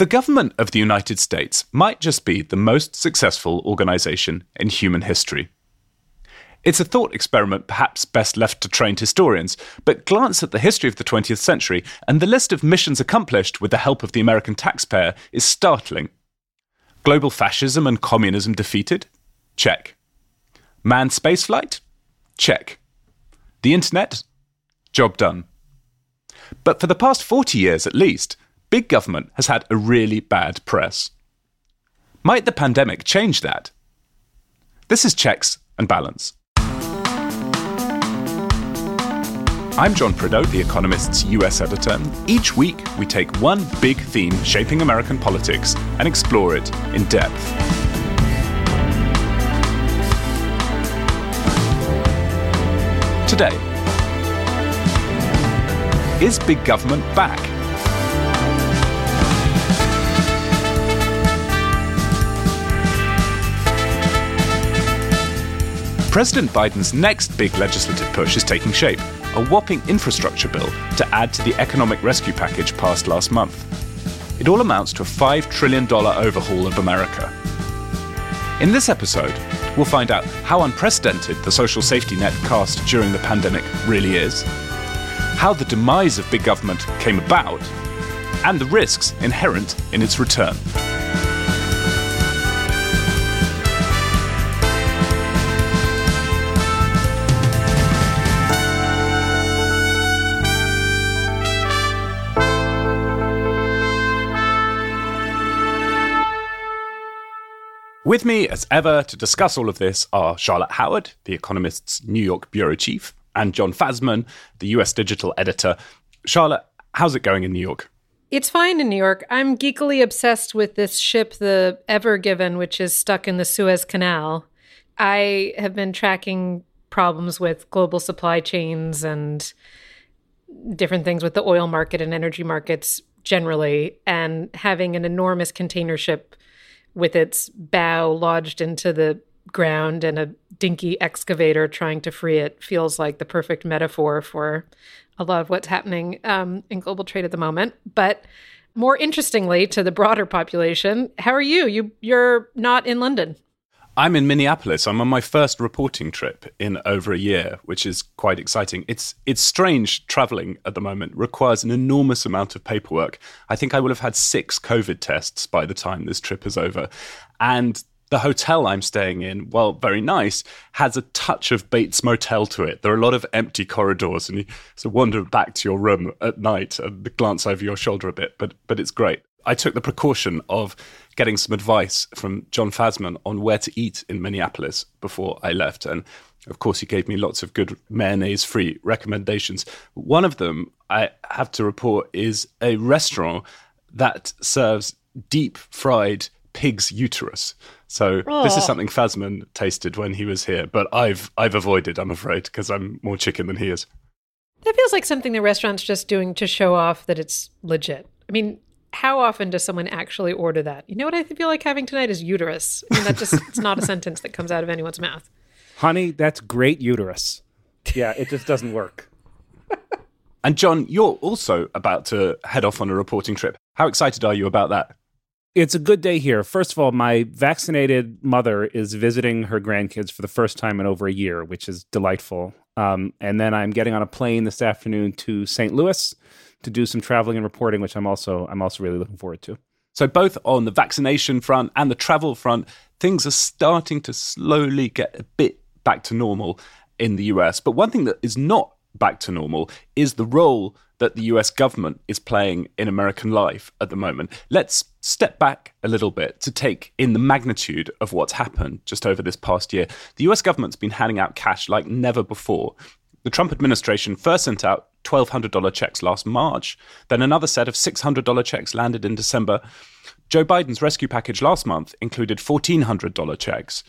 The government of the United States might just be the most successful organization in human history. It's a thought experiment perhaps best left to trained historians, but glance at the history of the 20th century, and the list of missions accomplished with the help of the American taxpayer is startling. Global fascism and communism defeated? Check. Manned spaceflight? Check. The internet? Job done. But for the past 40 years at least, big government has had a really bad press. Might the pandemic change that? This is Checks and Balance. I'm John Prideaux, The Economist's US editor. Each week, we take one big theme shaping American politics and explore it in depth. Today, is big government back? President Biden's next big legislative push is taking shape a whopping infrastructure bill to add to the economic rescue package passed last month. It all amounts to a $5 trillion overhaul of America. In this episode, we'll find out how unprecedented the social safety net cast during the pandemic really is, how the demise of big government came about, and the risks inherent in its return. With me, as ever, to discuss all of this are Charlotte Howard, The Economist's New York bureau chief, and Jon Fasman, the US digital editor. Charlotte, how's it going in New York? It's fine in New York. I'm geekily obsessed with this ship, the Ever Given, which is stuck in the Suez Canal. I have been tracking problems with global supply chains and different things with the oil market and energy markets generally, and having an enormous container ship with its bow lodged into the ground and a dinky excavator trying to free it feels like the perfect metaphor for a lot of what's happening um, in global trade at the moment. But more interestingly, to the broader population, how are you? You you're not in London. I'm in Minneapolis. I'm on my first reporting trip in over a year, which is quite exciting. It's it's strange traveling at the moment. Requires an enormous amount of paperwork. I think I will have had 6 COVID tests by the time this trip is over. And the hotel I'm staying in, well, very nice, has a touch of Bates Motel to it. There are a lot of empty corridors, and you sort of wander back to your room at night and glance over your shoulder a bit. But but it's great. I took the precaution of getting some advice from Jon Fasman on where to eat in Minneapolis before I left. And of course, he gave me lots of good mayonnaise free recommendations. One of them, I have to report, is a restaurant that serves deep fried pig's uterus. So oh. this is oh. something Fasman tasted when he was here, but I've I've avoided, I'm afraid, because I'm more chicken than he is. That feels like something the restaurant's just doing to show off that it's legit. I mean, how often does someone actually order that? You know what I feel like having tonight is uterus. I mean, that just it's not a sentence that comes out of anyone's mouth. Honey, that's great uterus. Yeah, it just doesn't work. and John, you're also about to head off on a reporting trip. How excited are you about that? It's a good day here. First of all, my vaccinated mother is visiting her grandkids for the first time in over a year, which is delightful. Um, and then I'm getting on a plane this afternoon to St. Louis to do some traveling and reporting, which I'm also I'm also really looking forward to. So both on the vaccination front and the travel front, things are starting to slowly get a bit back to normal in the US. But one thing that is not back to normal is the role that the US government is playing in American life at the moment. Let's step back a little bit to take in the magnitude of what's happened just over this past year. The US government's been handing out cash like never before. The Trump administration first sent out $1,200 checks last March. Then another set of $600 checks landed in December. Joe Biden's rescue package last month included $1,400 checks.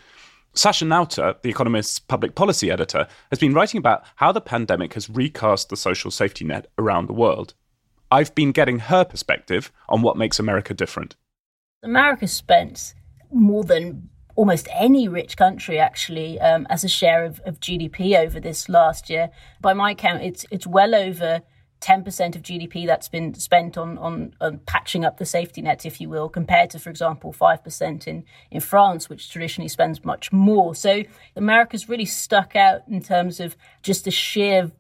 Sacha Nauta, The Economist's public policy editor, has been writing about how the pandemic has recast the social safety net around the world. I've been getting her perspective on what makes America different. America spent more than almost any rich country actually um, as a share of, of GDP over this last year. By my count, it's it's well over 10% of GDP that's been spent on, on, on, patching up the safety net, if you will, compared to, for example, 5% in, in France, which traditionally spends much more. So America's really stuck out in terms of just the sheer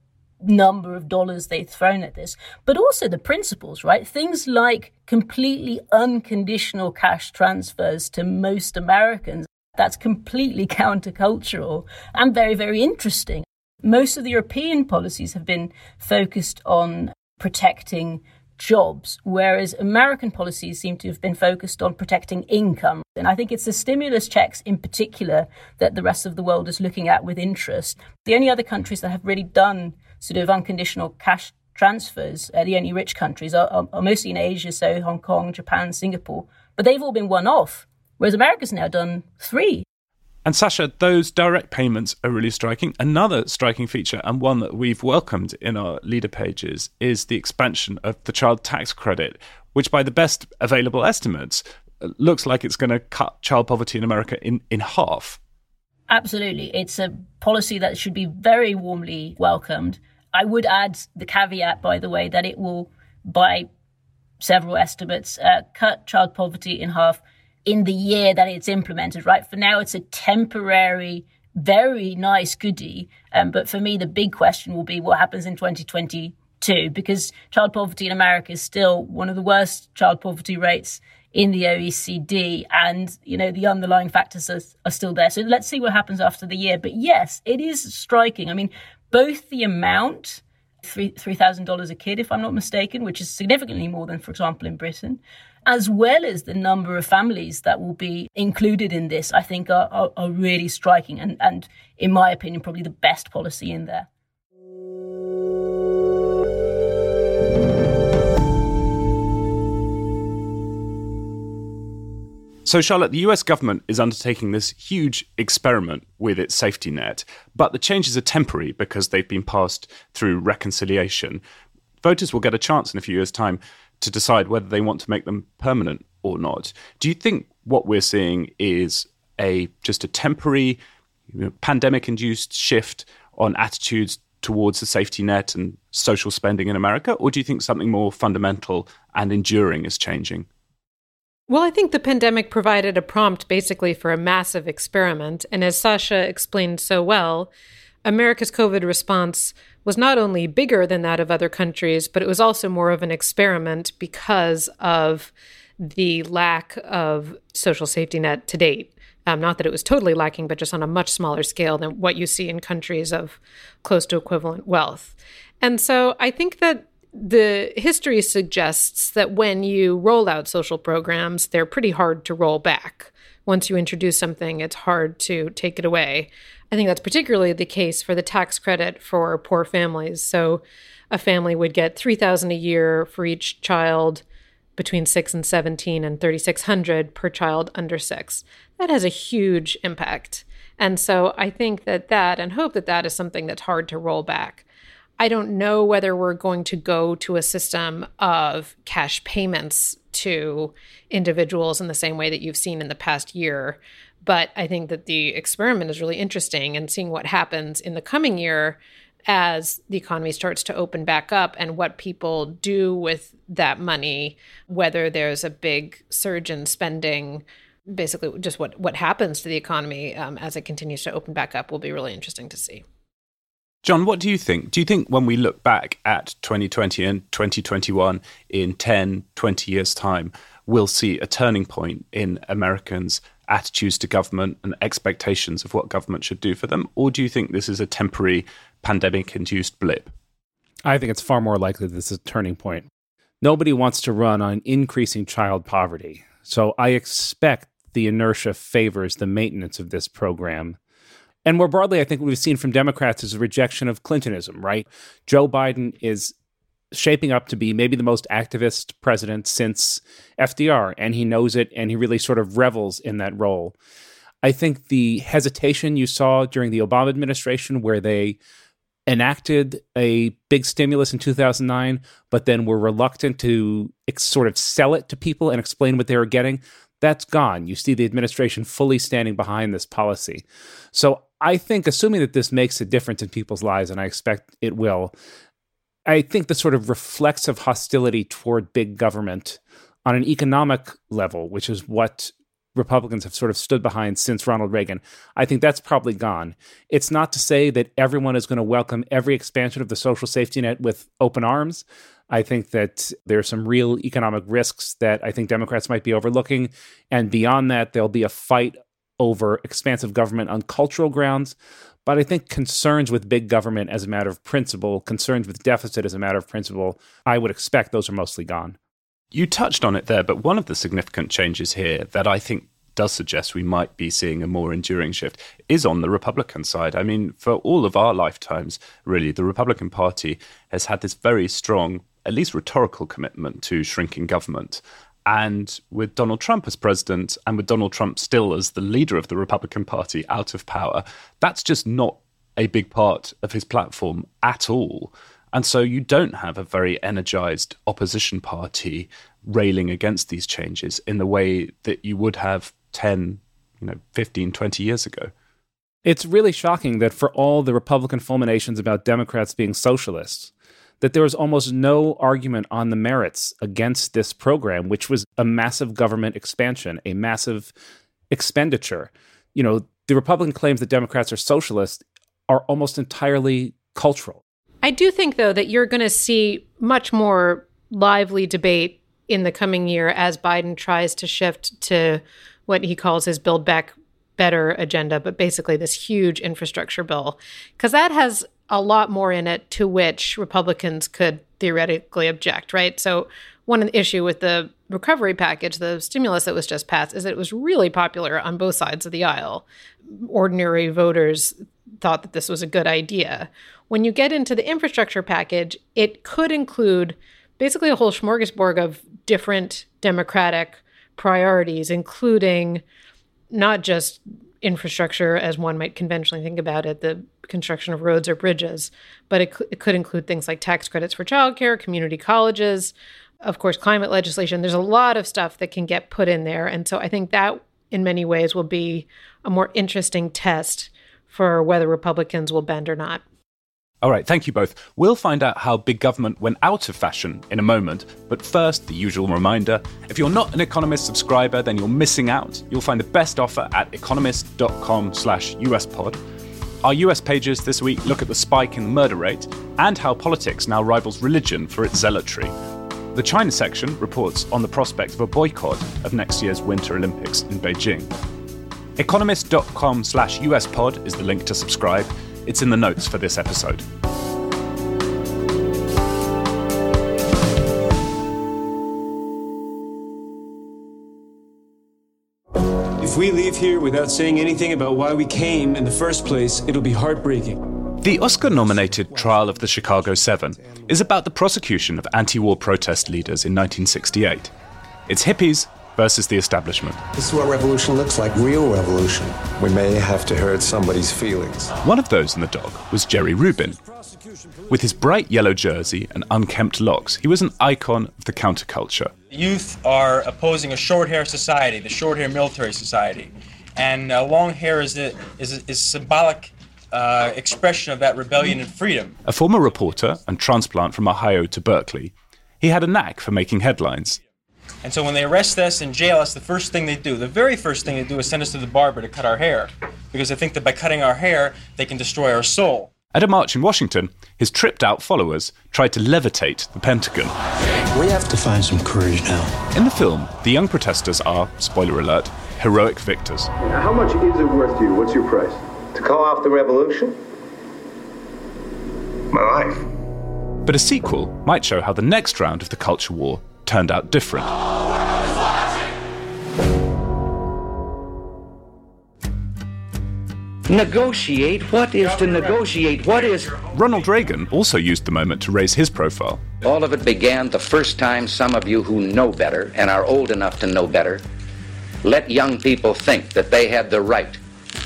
number of dollars they've thrown at this, but also the principles, right? Things like completely unconditional cash transfers to most Americans. That's completely countercultural and very, very interesting. Most of the European policies have been focused on protecting jobs, whereas American policies seem to have been focused on protecting income. And I think it's the stimulus checks in particular that the rest of the world is looking at with interest. The only other countries that have really done sort of unconditional cash transfers, uh, the only rich countries, are, are, are mostly in Asia, so Hong Kong, Japan, Singapore. But they've all been one off, whereas America's now done three. And Sacha, those direct payments are really striking. Another striking feature, and one that we've welcomed in our leader pages, is the expansion of the child tax credit, which, by the best available estimates, looks like it's going to cut child poverty in America in, in half. Absolutely. It's a policy that should be very warmly welcomed. I would add the caveat, by the way, that it will, by several estimates, uh, cut child poverty in half in the year that it's implemented, right? For now, it's a temporary, very nice goodie. Um, but for me, the big question will be what happens in 2022 because child poverty in America is still one of the worst child poverty rates in the OECD, and you know the underlying factors are, are still there. So let's see what happens after the year. But yes, it is striking. I mean, both the amount three thousand dollars a kid, if I'm not mistaken, which is significantly more than, for example, in Britain, as well as the number of families that will be included in this, I think are, are, are really striking and, and, in my opinion, probably the best policy in there. So, Charlotte, the US government is undertaking this huge experiment with its safety net, but the changes are temporary because they've been passed through reconciliation. Voters will get a chance in a few years' time to decide whether they want to make them permanent or not. Do you think what we're seeing is a just a temporary you know, pandemic-induced shift on attitudes towards the safety net and social spending in America, or do you think something more fundamental and enduring is changing? Well, I think the pandemic provided a prompt basically for a massive experiment. And as Sacha explained so well, America's COVID response was not only bigger than that of other countries, but it was also more of an experiment because of the lack of social safety net to date. Um, not that it was totally lacking, but just on a much smaller scale than what you see in countries of close to equivalent wealth. And so I think that the history suggests that when you roll out social programs, they're pretty hard to roll back. Once you introduce something, it's hard to take it away. I think that's particularly the case for the tax credit for poor families. So a family would get 3000 a year for each child between 6 and 17 and 3600 per child under 6. That has a huge impact. And so I think that that and hope that that is something that's hard to roll back. I don't know whether we're going to go to a system of cash payments to individuals in the same way that you've seen in the past year. But I think that the experiment is really interesting and seeing what happens in the coming year as the economy starts to open back up and what people do with that money, whether there's a big surge in spending, basically just what, what happens to the economy um, as it continues to open back up will be really interesting to see. John, what do you think? Do you think when we look back at 2020 and 2021 in 10, 20 years' time, we'll see a turning point in Americans' attitudes to government and expectations of what government should do for them? Or do you think this is a temporary pandemic induced blip? I think it's far more likely this is a turning point. Nobody wants to run on increasing child poverty. So I expect the inertia favors the maintenance of this program. And more broadly, I think what we've seen from Democrats is a rejection of Clintonism, right? Joe Biden is shaping up to be maybe the most activist president since FDR, and he knows it, and he really sort of revels in that role. I think the hesitation you saw during the Obama administration, where they enacted a big stimulus in 2009, but then were reluctant to ex- sort of sell it to people and explain what they were getting, that's gone. You see the administration fully standing behind this policy. So I think, assuming that this makes a difference in people's lives, and I expect it will, I think the sort of reflexive hostility toward big government on an economic level, which is what Republicans have sort of stood behind since Ronald Reagan, I think that's probably gone. It's not to say that everyone is going to welcome every expansion of the social safety net with open arms. I think that there are some real economic risks that I think Democrats might be overlooking. And beyond that, there'll be a fight over expansive government on cultural grounds. But I think concerns with big government as a matter of principle, concerns with deficit as a matter of principle, I would expect those are mostly gone. You touched on it there, but one of the significant changes here that I think does suggest we might be seeing a more enduring shift is on the Republican side. I mean, for all of our lifetimes, really, the Republican Party has had this very strong, at least rhetorical commitment to shrinking government. And with Donald Trump as president, and with Donald Trump still as the leader of the Republican Party out of power, that's just not a big part of his platform at all. And so you don't have a very energized opposition party railing against these changes in the way that you would have 10, you know, 15, 20 years ago. It's really shocking that for all the Republican fulminations about Democrats being socialists, that there was almost no argument on the merits against this program, which was a massive government expansion, a massive expenditure. You know, the Republican claims that Democrats are socialists are almost entirely cultural. I do think, though, that you're going to see much more lively debate in the coming year as Biden tries to shift to what he calls his Build Back Better agenda, but basically this huge infrastructure bill, because that has a lot more in it to which Republicans could theoretically object, right? So, one issue with the recovery package, the stimulus that was just passed, is that it was really popular on both sides of the aisle. Ordinary voters thought that this was a good idea. When you get into the infrastructure package, it could include basically a whole smorgasbord of different Democratic priorities, including not just infrastructure as one might conventionally think about it, the construction of roads or bridges, but it, it could include things like tax credits for childcare, community colleges, of course, climate legislation. There's a lot of stuff that can get put in there. And so I think that in many ways will be a more interesting test for whether Republicans will bend or not. All right, thank you both. We'll find out how big government went out of fashion in a moment, but first, the usual reminder if you're not an Economist subscriber, then you're missing out. You'll find the best offer at economist.com/slash uspod. Our US pages this week look at the spike in the murder rate and how politics now rivals religion for its zealotry. The China section reports on the prospect of a boycott of next year's Winter Olympics in Beijing. Economist.com slash uspod is the link to subscribe. It's in the notes for this episode. If we leave here without saying anything about why we came in the first place, it'll be heartbreaking. The Oscar nominated Trial of the Chicago Seven is about the prosecution of anti war protest leaders in 1968. It's hippies versus the establishment. This is what revolution looks like real revolution. We may have to hurt somebody's feelings. One of those in the dog was Jerry Rubin. With his bright yellow jersey and unkempt locks, he was an icon of the counterculture. Youth are opposing a short hair society, the short hair military society. And uh, long hair is a, is a, is symbolic uh, expression of that rebellion and freedom. A former reporter and transplant from Ohio to Berkeley, he had a knack for making headlines. And so when they arrest us and jail us, the first thing they do, the very first thing they do is send us to the barber to cut our hair. Because they think that by cutting our hair, they can destroy our soul. At a march in Washington, his tripped out followers tried to levitate the Pentagon. We have to find some courage now. In the film, the young protesters are, spoiler alert, heroic victors. How much is it worth to you? What's your price? To call off the revolution? My life. But a sequel might show how the next round of the culture war turned out different. Negotiate? What is to negotiate? What is. Ronald Reagan also used the moment to raise his profile. All of it began the first time some of you who know better and are old enough to know better let young people think that they had the right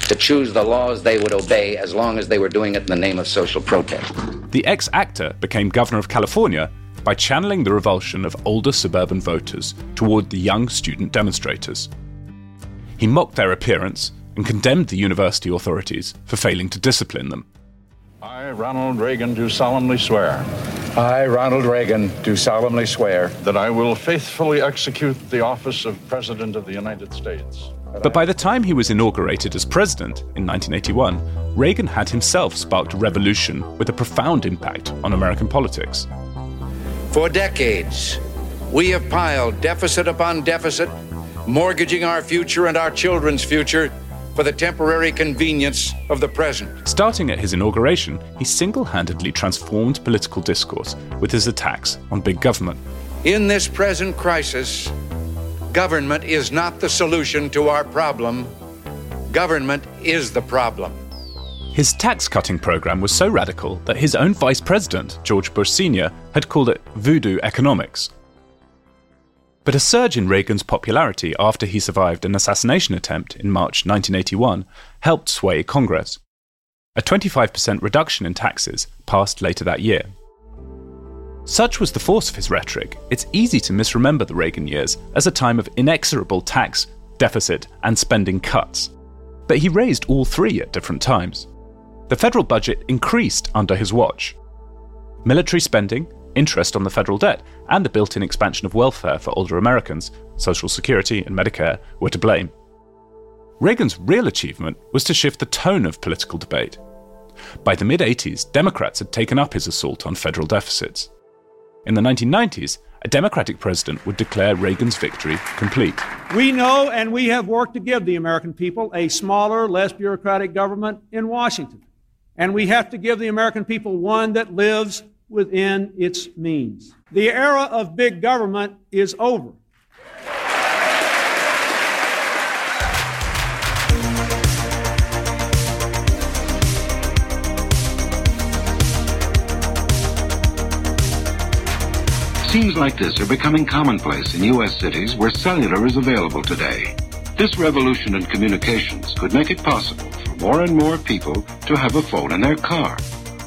to choose the laws they would obey as long as they were doing it in the name of social protest. The ex actor became governor of California by channeling the revulsion of older suburban voters toward the young student demonstrators. He mocked their appearance and condemned the university authorities for failing to discipline them. I, Ronald Reagan, do solemnly swear I, Ronald Reagan, do solemnly swear that I will faithfully execute the office of President of the United States. But by the time he was inaugurated as president in 1981, Reagan had himself sparked a revolution with a profound impact on American politics. For decades, we have piled deficit upon deficit, mortgaging our future and our children's future for the temporary convenience of the present. Starting at his inauguration, he single handedly transformed political discourse with his attacks on big government. In this present crisis, government is not the solution to our problem, government is the problem. His tax cutting program was so radical that his own vice president, George Bush Sr., had called it voodoo economics. But a surge in Reagan's popularity after he survived an assassination attempt in March 1981 helped sway Congress. A 25% reduction in taxes passed later that year. Such was the force of his rhetoric, it's easy to misremember the Reagan years as a time of inexorable tax, deficit, and spending cuts. But he raised all three at different times. The federal budget increased under his watch. Military spending, interest on the federal debt, and the built in expansion of welfare for older Americans, Social Security and Medicare, were to blame. Reagan's real achievement was to shift the tone of political debate. By the mid 80s, Democrats had taken up his assault on federal deficits. In the 1990s, a Democratic president would declare Reagan's victory complete. We know and we have worked to give the American people a smaller, less bureaucratic government in Washington. And we have to give the American people one that lives within its means. The era of big government is over. Scenes like this are becoming commonplace in U.S. cities where cellular is available today. This revolution in communications could make it possible more and more people to have a phone in their car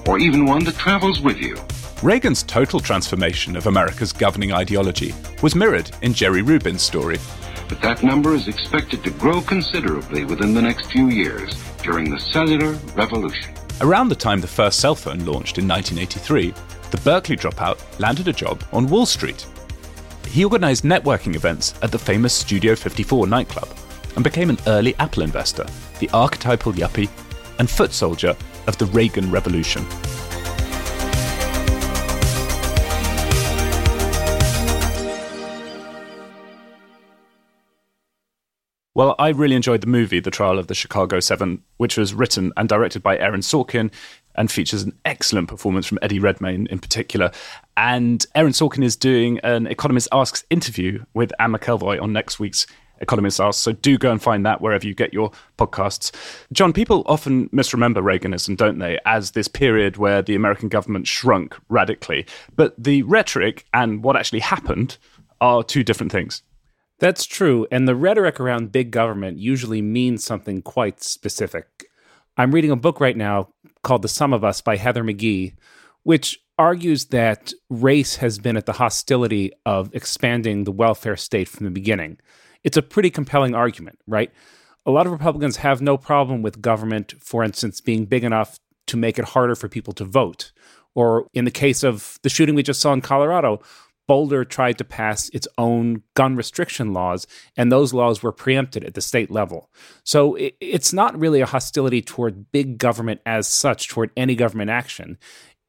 or even one that travels with you. Reagan's total transformation of America's governing ideology was mirrored in Jerry Rubin's story. But that number is expected to grow considerably within the next few years during the cellular revolution. Around the time the first cell phone launched in 1983, the Berkeley dropout landed a job on Wall Street. He organized networking events at the famous Studio 54 nightclub and became an early Apple investor, the archetypal yuppie, and foot soldier of the Reagan Revolution. Well, I really enjoyed the movie, The Trial of the Chicago Seven, which was written and directed by Aaron Sorkin and features an excellent performance from Eddie Redmayne in particular. And Aaron Sorkin is doing an Economist Asks interview with Anne McElvoy on next week's Economist Asks. So do go and find that wherever you get your podcasts. John, people often misremember Reaganism, don't they, as this period where the American government shrunk radically. But the rhetoric and what actually happened are two different things. That's true. And the rhetoric around big government usually means something quite specific. I'm reading a book right now called The Sum of Us by Heather McGhee, which argues that race has been at the hostility of expanding the welfare state from the beginning. It's a pretty compelling argument, right? A lot of Republicans have no problem with government, for instance, being big enough to make it harder for people to vote. Or in the case of the shooting we just saw in Colorado, Boulder tried to pass its own gun restriction laws, and those laws were preempted at the state level. So it's not really a hostility toward big government as such, toward any government action.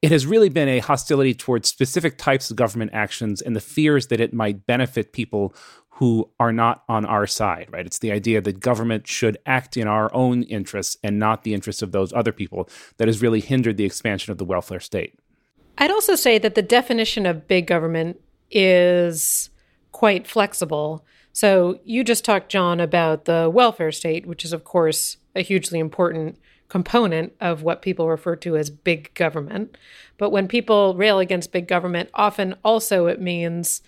It has really been a hostility towards specific types of government actions and the fears that it might benefit people who are not on our side, right? It's the idea that government should act in our own interests and not the interests of those other people that has really hindered the expansion of the welfare state. I'd also say that the definition of big government is quite flexible. So you just talked, John, about the welfare state, which is, of course, a hugely important component of what people refer to as big government. But when people rail against big government, often also it means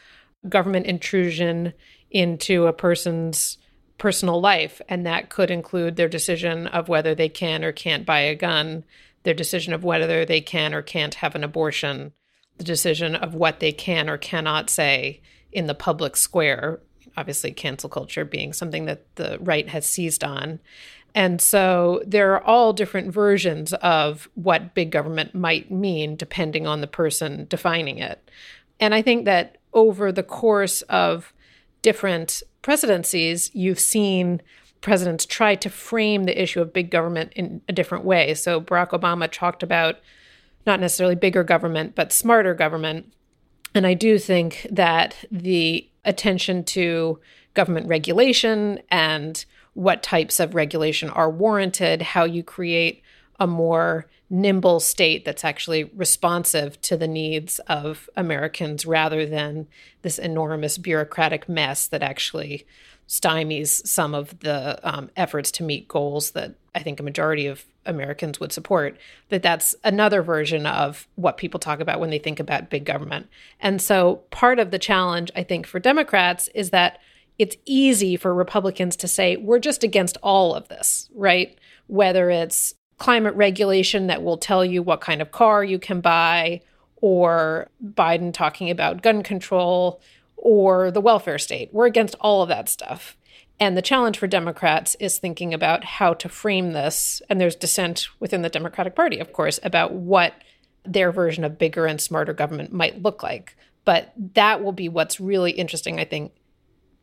government intrusion into a person's personal life. And that could include their decision of whether they can or can't buy a gun, their decision of whether they can or can't have an abortion, the decision of what they can or cannot say in the public square. Obviously, cancel culture being something that the right has seized on. And so there are all different versions of what big government might mean depending on the person defining it. And I think that over the course of different presidencies, you've seen presidents try to frame the issue of big government in a different way. So Barack Obama talked about not necessarily bigger government, but smarter government. And I do think that the attention to government regulation and what types of regulation are warranted, how you create a more nimble state that's actually responsive to the needs of Americans rather than this enormous bureaucratic mess that actually stymies some of the um, efforts to meet goals that I think a majority of Americans would support. That that's another version of what people talk about when they think about big government. And so part of the challenge, I think, for Democrats is that it's easy for Republicans to say, we're just against all of this, right? Whether it's climate regulation that will tell you what kind of car you can buy, or Biden talking about gun control, or the welfare state. We're against all of that stuff. And the challenge for Democrats is thinking about how to frame this. And there's dissent within the Democratic Party, of course, about what their version of bigger and smarter government might look like. But that will be what's really interesting, I think,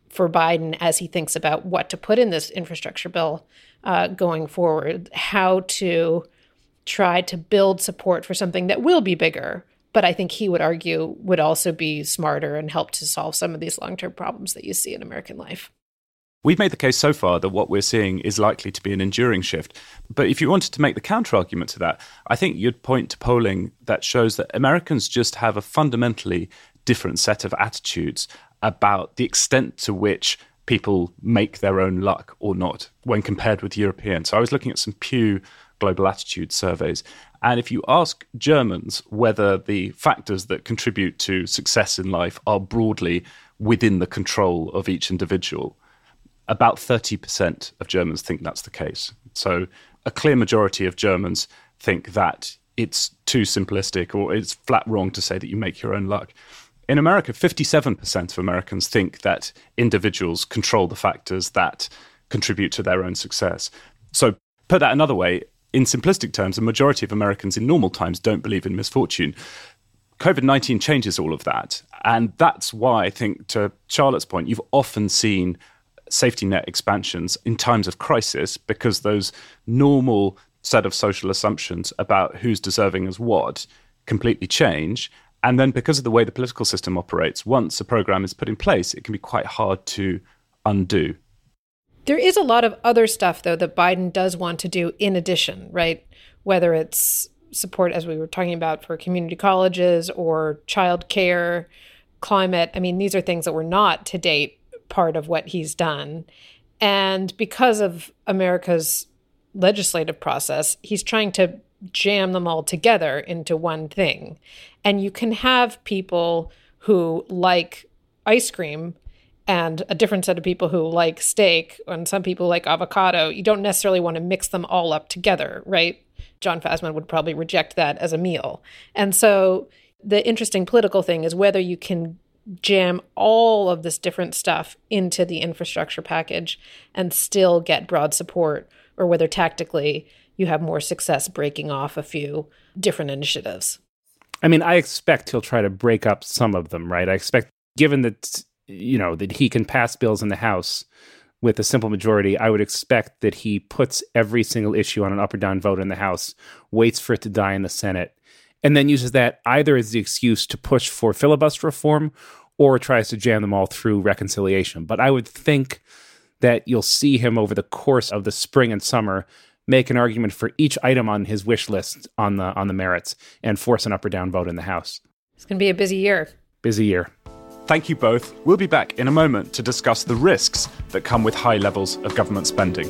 for Biden as he thinks about what to put in this infrastructure bill uh, going forward, how to try to build support for something that will be bigger, but I think he would argue would also be smarter and help to solve some of these long term problems that you see in American life. We've made the case so far that what we're seeing is likely to be an enduring shift. But if you wanted to make the counter argument to that, I think you'd point to polling that shows that Americans just have a fundamentally different set of attitudes about the extent to which people make their own luck or not when compared with Europeans. So I was looking at some Pew global attitude surveys. And if you ask Germans whether the factors that contribute to success in life are broadly within the control of each individual, about 30% of Germans think that's the case. So a clear majority of Germans think that it's too simplistic or it's flat wrong to say that you make your own luck. In America, 57% of Americans think that individuals control the factors that contribute to their own success. So, put that another way, in simplistic terms, a majority of Americans in normal times don't believe in misfortune. COVID 19 changes all of that. And that's why I think, to Charlotte's point, you've often seen safety net expansions in times of crisis because those normal set of social assumptions about who's deserving as what completely change. And then, because of the way the political system operates, once a program is put in place, it can be quite hard to undo. There is a lot of other stuff, though, that Biden does want to do in addition, right? Whether it's support, as we were talking about, for community colleges or child care, climate. I mean, these are things that were not to date part of what he's done. And because of America's legislative process, he's trying to jam them all together into one thing. And you can have people who like ice cream and a different set of people who like steak and some people like avocado. You don't necessarily want to mix them all up together, right? Jon Fasman would probably reject that as a meal. And so the interesting political thing is whether you can jam all of this different stuff into the infrastructure package and still get broad support, or whether tactically you have more success breaking off a few different initiatives. I mean, I expect he'll try to break up some of them, right? I expect, given that, you know, that he can pass bills in the House with a simple majority, I would expect that he puts every single issue on an up or down vote in the House, waits for it to die in the Senate, and then uses that either as the excuse to push for filibuster reform or tries to jam them all through reconciliation. But I would think that you'll see him over the course of the spring and summer make an argument for each item on his wish list on the on the merits and force an up or down vote in the House. It's going to be a busy year. Busy year. Thank you both. We'll be back in a moment to discuss the risks that come with high levels of government spending.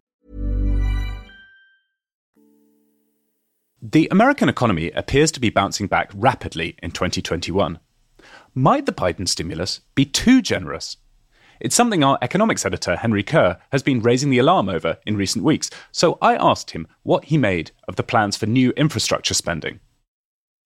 The American economy appears to be bouncing back rapidly in 2021. Might the Biden stimulus be too generous? It's something our economics editor, Henry Curr, has been raising the alarm over in recent weeks. So I asked him what he made of the plans for new infrastructure spending.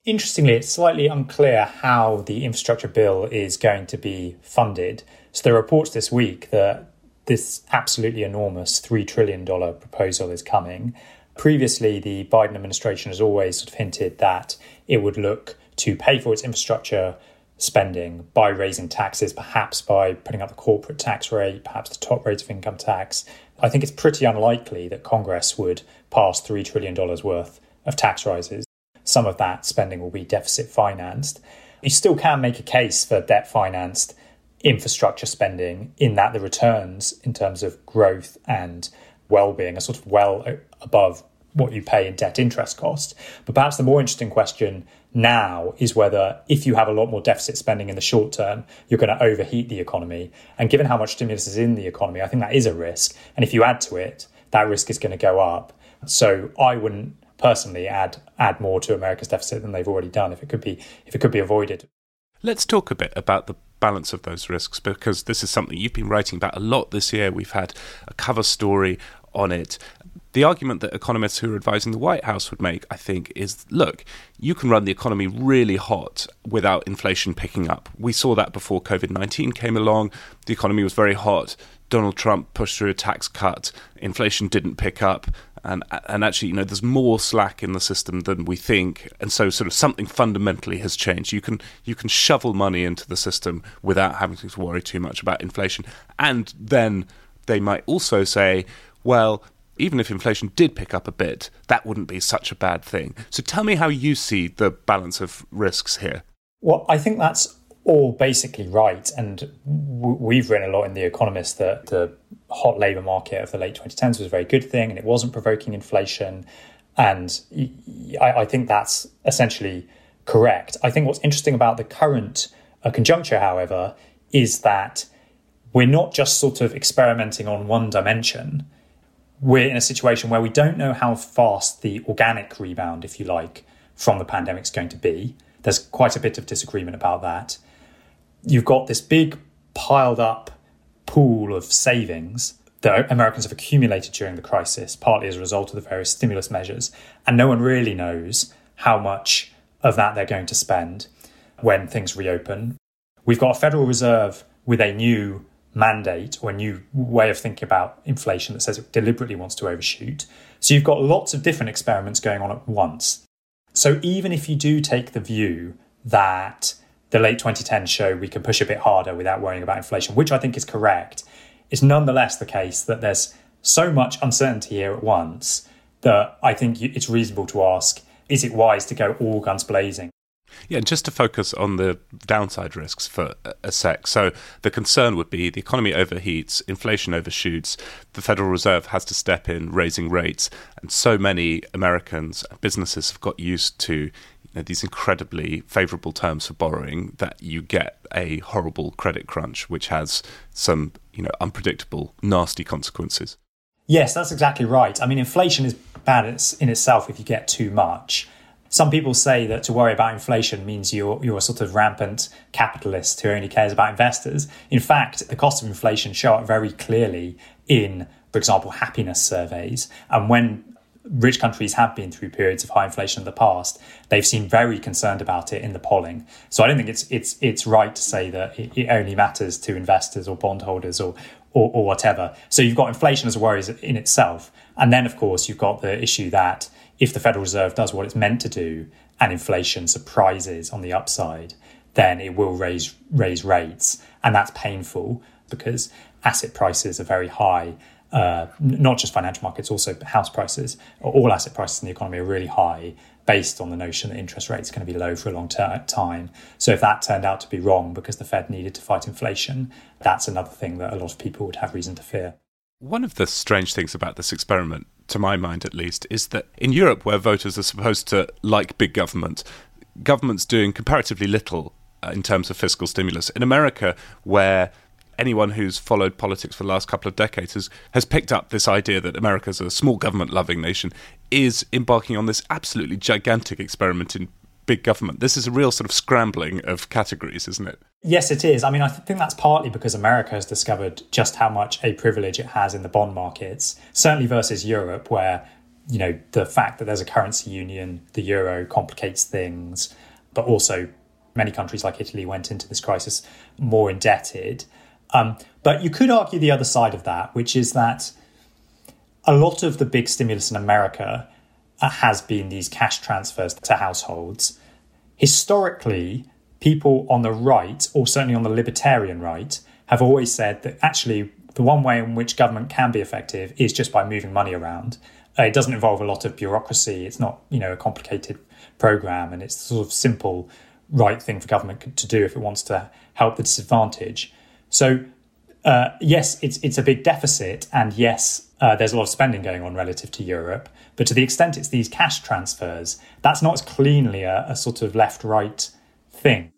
Interestingly, it's slightly unclear how the infrastructure bill is going to be funded. So there are reports this week that this absolutely enormous $3 trillion proposal is coming. Previously, the Biden administration has always sort of hinted that it would look to pay for its infrastructure spending by raising taxes, perhaps by putting up the corporate tax rate, perhaps the top rate of income tax. I think it's pretty unlikely that Congress would pass $3 trillion worth of tax rises. Some of that spending will be deficit financed. You still can make a case for debt financed infrastructure spending in that the returns in terms of growth and well-being are sort of well uh, above what you pay in debt interest costs. But perhaps the more interesting question now is whether if you have a lot more deficit spending in the short term, you're going to overheat the economy. And given how much stimulus is in the economy, I think that is a risk. And if you add to it, that risk is going to go up. So I wouldn't personally add add more to America's deficit than they've already done if it could be if it could be avoided. Let's talk a bit about the balance of those risks because this is something you've been writing about a lot this year. We've had a cover story on it the argument that economists who are advising the White House would make, I think, is look, you can run the economy really hot without inflation picking up. We saw that before COVID 19 came along. The economy was very hot. Donald Trump pushed through a tax cut. Inflation didn't pick up. And, and actually, you know, there's more slack in the system than we think, and so sort of something fundamentally has changed. You can you can shovel money into the system without having to worry too much about inflation. And then they might also say, well, even if inflation did pick up a bit, that wouldn't be such a bad thing. So tell me how you see the balance of risks here. Well, I think that's all basically right. And w- we've written a lot in The Economist that the hot labour market of the late 2010s was a very good thing and it wasn't provoking inflation. And I, I think that's essentially correct. I think what's interesting about the current uh, conjuncture, however, is that we're not just sort of experimenting on one dimension we're in a situation where we don't know how fast the organic rebound, if you like, from the pandemic is going to be. There's quite a bit of disagreement about that. You've got this big piled up pool of savings that Americans have accumulated during the crisis, partly as a result of the various stimulus measures. And no one really knows how much of that they're going to spend when things reopen. We've got a Federal Reserve with a new mandate or a new way of thinking about inflation that says it deliberately wants to overshoot. So you've got lots of different experiments going on at once. So even if you do take the view that the late 2010s show we can push a bit harder without worrying about inflation, which I think is correct, it's nonetheless the case that there's so much uncertainty here at once that I think it's reasonable to ask is it wise to go all guns blazing? Yeah, and just to focus on the downside risks for a sec. So the concern would be the economy overheats, inflation overshoots, the Federal Reserve has to step in, raising rates, and so many Americans businesses have got used to these incredibly favourable terms for borrowing that you get a horrible credit crunch, which has some you know unpredictable, nasty consequences. Yes, that's exactly right. I mean, inflation is bad in itself if you get too much some people say that to worry about inflation means you're you're a sort of rampant capitalist who only cares about investors. In fact, the cost of inflation show up very clearly in, for example, happiness surveys. And when rich countries have been through periods of high inflation in the past, they've seemed very concerned about it in the polling. So I don't think it's it's it's right to say that it, it only matters to investors or bondholders or, or or whatever. So you've got inflation as a worry in itself, and then of course you've got the issue that if the Federal Reserve does what it's meant to do and inflation surprises on the upside, then it will raise raise rates, and that's painful because asset prices are very high uh, not just financial markets, also house prices, all asset prices in the economy are really high based on the notion that interest rates are going to be low for a long ter- time. So if that turned out to be wrong because the Fed needed to fight inflation, that's another thing that a lot of people would have reason to fear. One of the strange things about this experiment, to my mind at least, is that in Europe, where voters are supposed to like big government, government's doing comparatively little uh, in terms of fiscal stimulus. In America, where anyone who's followed politics for the last couple of decades has, has picked up this idea that America's a small government loving nation, is embarking on this absolutely gigantic experiment in big government. This is a real sort of scrambling of categories, isn't it? Yes, it is. I mean, I think that's partly because America has discovered just how much a privilege it has in the bond markets, certainly versus Europe, where you know the fact that there's a currency union, the euro complicates things, but also many countries like Italy went into this crisis more indebted. Um, but you could argue the other side of that, which is that a lot of the big stimulus in America uh, has been these cash transfers to households. Historically, people on the right, or certainly on the libertarian right, have always said that actually the one way in which government can be effective is just by moving money around. Uh, it doesn't involve a lot of bureaucracy. It's not, you know, a complicated program, and it's the sort of simple, right thing for government to do if it wants to help the disadvantaged. So, uh, yes, it's it's a big deficit, and yes, uh, there's a lot of spending going on relative to Europe. But to the extent it's these cash transfers, that's not as cleanly a, a sort of left-right thing.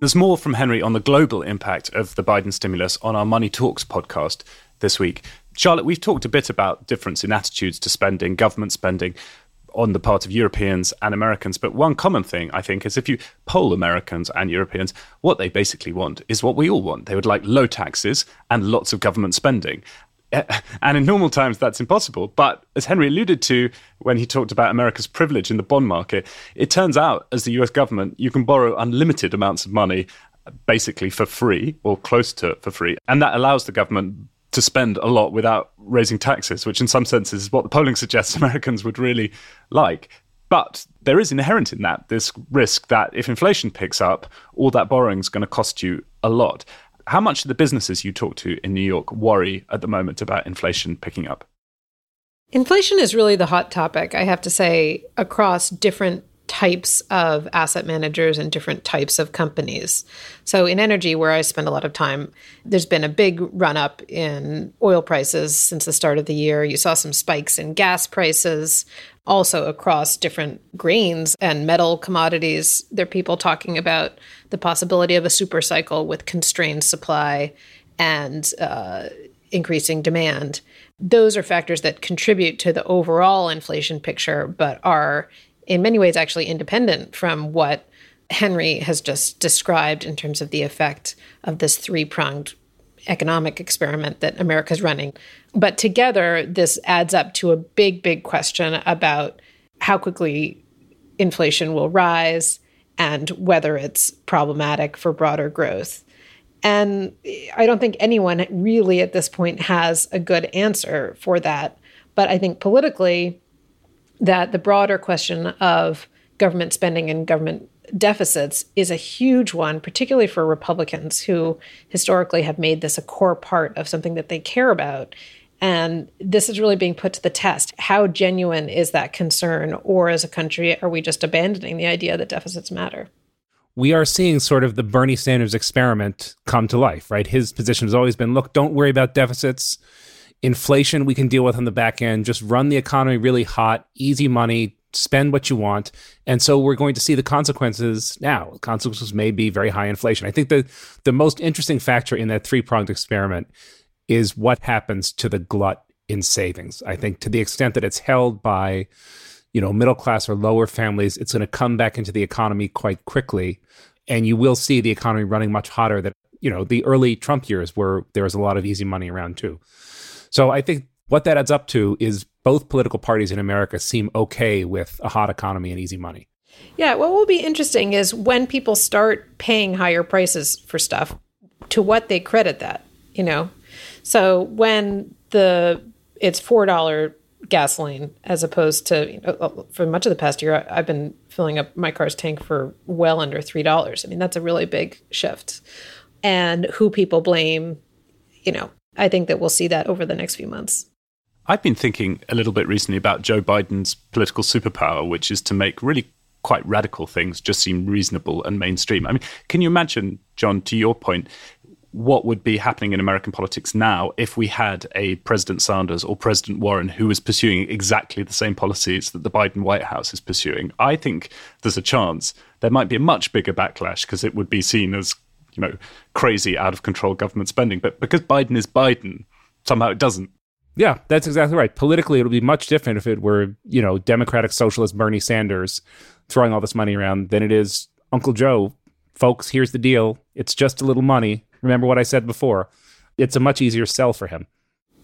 There's more from Henry on the global impact of the Biden stimulus on our Money Talks podcast this week. Charlotte, we've talked a bit about difference in attitudes to spending, government spending on the part of Europeans and Americans. But one common thing, I think, is if you poll Americans and Europeans, what they basically want is what we all want. They would like low taxes and lots of government spending. And in normal times, that's impossible. But as Henry alluded to when he talked about America's privilege in the bond market, it turns out, as the US government, you can borrow unlimited amounts of money basically for free or close to for free. And that allows the government to spend a lot without raising taxes, which in some senses is what the polling suggests Americans would really like. But there is inherent in that this risk that if inflation picks up, all that borrowing is going to cost you a lot. How much do the businesses you talk to in New York worry at the moment about inflation picking up? Inflation is really the hot topic, I have to say, across different types of asset managers and different types of companies. So, in energy, where I spend a lot of time, there's been a big run up in oil prices since the start of the year. You saw some spikes in gas prices, also across different grains and metal commodities. There are people talking about the possibility of a super cycle with constrained supply and uh, increasing demand. Those are factors that contribute to the overall inflation picture, but are in many ways actually independent from what Henry has just described in terms of the effect of this three pronged economic experiment that America's running. But together, this adds up to a big, big question about how quickly inflation will rise and whether it's problematic for broader growth. And I don't think anyone really at this point has a good answer for that. But I think politically, that the broader question of government spending and government deficits is a huge one, particularly for Republicans who historically have made this a core part of something that they care about. And this is really being put to the test. How genuine is that concern? Or as a country, are we just abandoning the idea that deficits matter? we are seeing sort of the Bernie Sanders experiment come to life, right? His position has always been look, don't worry about deficits inflation we can deal with on the back end. Just run the economy really hot, easy money, spend what you want. And so we're going to see the consequences now. Consequences may be very high inflation. I think the the most interesting factor in that three-pronged experiment is what happens to the glut in savings. I think to the extent that it's held by you know middle class or lower families, it's going to come back into the economy quite quickly and you will see the economy running much hotter than you know the early Trump years where there was a lot of easy money around too. So I think what that adds up to is both political parties in America seem okay with a hot economy and easy money. Yeah, what will be interesting is when people start paying higher prices for stuff, to what they credit that, you know. So when the it's four dollar gasoline as opposed to you know, for much of the past year I've been filling up my car's tank for well under $3. I mean that's a really big shift. And who people blame, you know, I think that we'll see that over the next few months. I've been thinking a little bit recently about Joe Biden's political superpower, which is to make really quite radical things just seem reasonable and mainstream. I mean, can you imagine, John, to your point, what would be happening in American politics now if we had a President Sanders or President Warren who was pursuing exactly the same policies that the Biden White House is pursuing? I think there's a chance there might be a much bigger backlash because it would be seen as, you know, crazy, out of control government spending. But because Biden is Biden, somehow it doesn't. Yeah, that's exactly right. Politically, it'll be much different if it were, you know, Democratic Socialist Bernie Sanders throwing all this money around than it is Uncle Joe. Folks, here's the deal. It's just a little money. Remember what I said before. It's a much easier sell for him.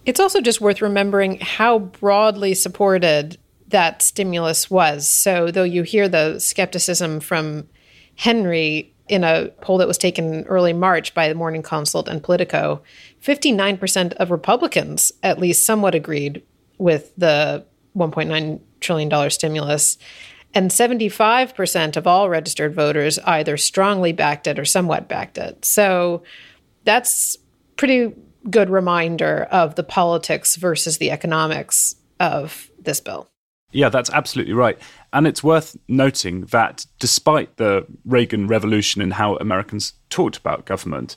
It's also just worth remembering how broadly supported that stimulus was. So, though you hear the skepticism from Henry in a poll that was taken early March by the Morning Consult and Politico, 59% of Republicans at least somewhat agreed with the $1.9 trillion stimulus. And 75% of all registered voters either strongly backed it or somewhat backed it. So that's pretty good reminder of the politics versus the economics of this bill. Yeah, that's absolutely right. And it's worth noting that despite the Reagan revolution and how Americans talked about government,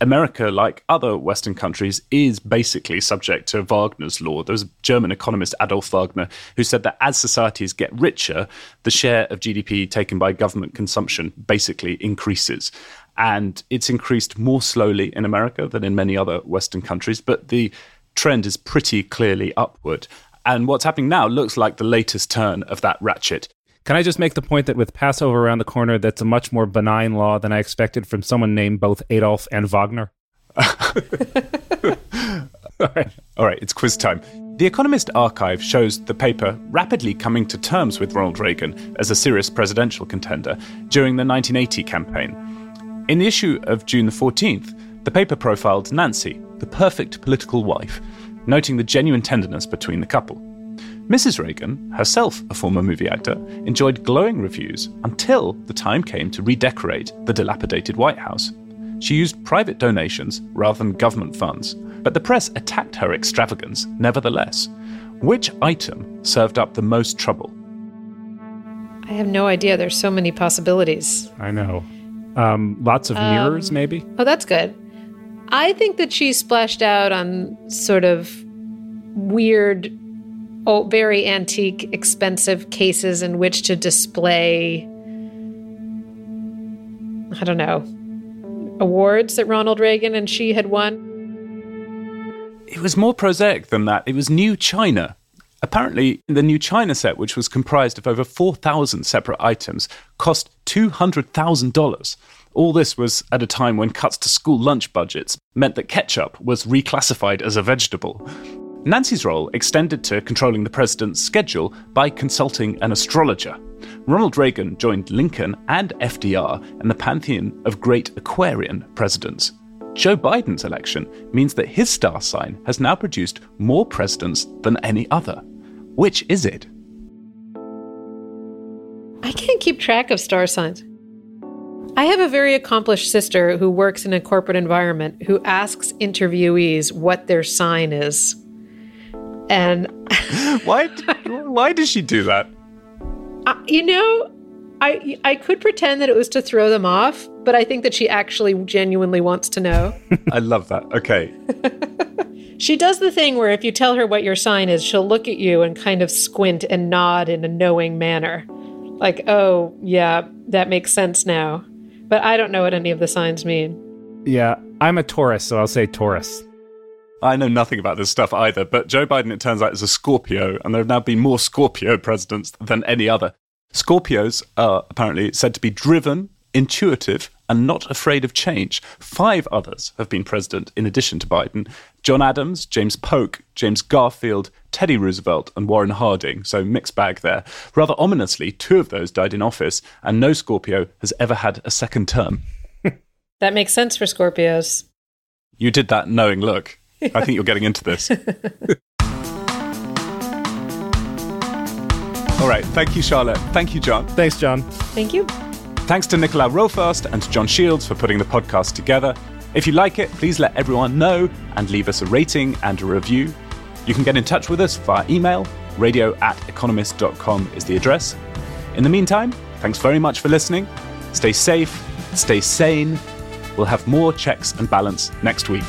America, like other Western countries, is basically subject to Wagner's law. There was a German economist, Adolf Wagner, who said that as societies get richer, the share of GDP taken by government consumption basically increases. And it's increased more slowly in America than in many other Western countries, but the trend is pretty clearly upward. And what's happening now looks like the latest turn of that ratchet. Can I just make the point that with Passover around the corner, that's a much more benign law than I expected from someone named both Adolf and Wagner? All right. All right, it's quiz time. The Economist archive shows the paper rapidly coming to terms with Ronald Reagan as a serious presidential contender during the 1980 campaign. In the issue of June the 14th, the paper profiled Nancy, the perfect political wife, noting the genuine tenderness between the couple. Mrs. Reagan, herself a former movie actor, enjoyed glowing reviews until the time came to redecorate the dilapidated White House. She used private donations rather than government funds, but the press attacked her extravagance nevertheless. Which item served up the most trouble? I have no idea. There's so many possibilities. I know. Um, lots of um, mirrors, maybe? Oh, that's good. I think that she splashed out on sort of weird, oh, very antique, expensive cases in which to display, I don't know, awards that Ronald Reagan and she had won. It was more prosaic than that. It was New China. Apparently, the New China set, which was comprised of over 4,000 separate items, cost $200,000. All this was at a time when cuts to school lunch budgets meant that ketchup was reclassified as a vegetable. Nancy's role extended to controlling the president's schedule by consulting an astrologer. Ronald Reagan joined Lincoln and FDR in the pantheon of great Aquarian presidents. Joe Biden's election means that his star sign has now produced more presidents than any other. Which is it? I can't keep track of star signs. I have a very accomplished sister who works in a corporate environment who asks interviewees what their sign is. And why why does she do that? Uh, you know, I I could pretend that it was to throw them off, but I think that she actually genuinely wants to know. I love that. Okay. she does the thing where if you tell her what your sign is, she'll look at you and kind of squint and nod in a knowing manner. Like, "Oh, yeah, that makes sense now." But I don't know what any of the signs mean. Yeah, I'm a Taurus, so I'll say Taurus. I know nothing about this stuff either, but Joe Biden, it turns out, is a Scorpio, and there have now been more Scorpio presidents than any other. Scorpios are apparently said to be driven, intuitive, and not afraid of change. Five others have been president in addition to Biden John Adams, James Polk, James Garfield, Teddy Roosevelt, and Warren Harding. So, mixed bag there. Rather ominously, two of those died in office, and no Scorpio has ever had a second term. that makes sense for Scorpios. You did that knowing look. I think you're getting into this. All right. Thank you, Charlotte. Thank you, John. Thanks, John. Thank you. Thanks to Nicola Rofast and John Shields for putting the podcast together. If you like it, please let everyone know and leave us a rating and a review. You can get in touch with us via email. Radio at economist.com is the address. In the meantime, thanks very much for listening. Stay safe, stay sane. We'll have more checks and balance next week.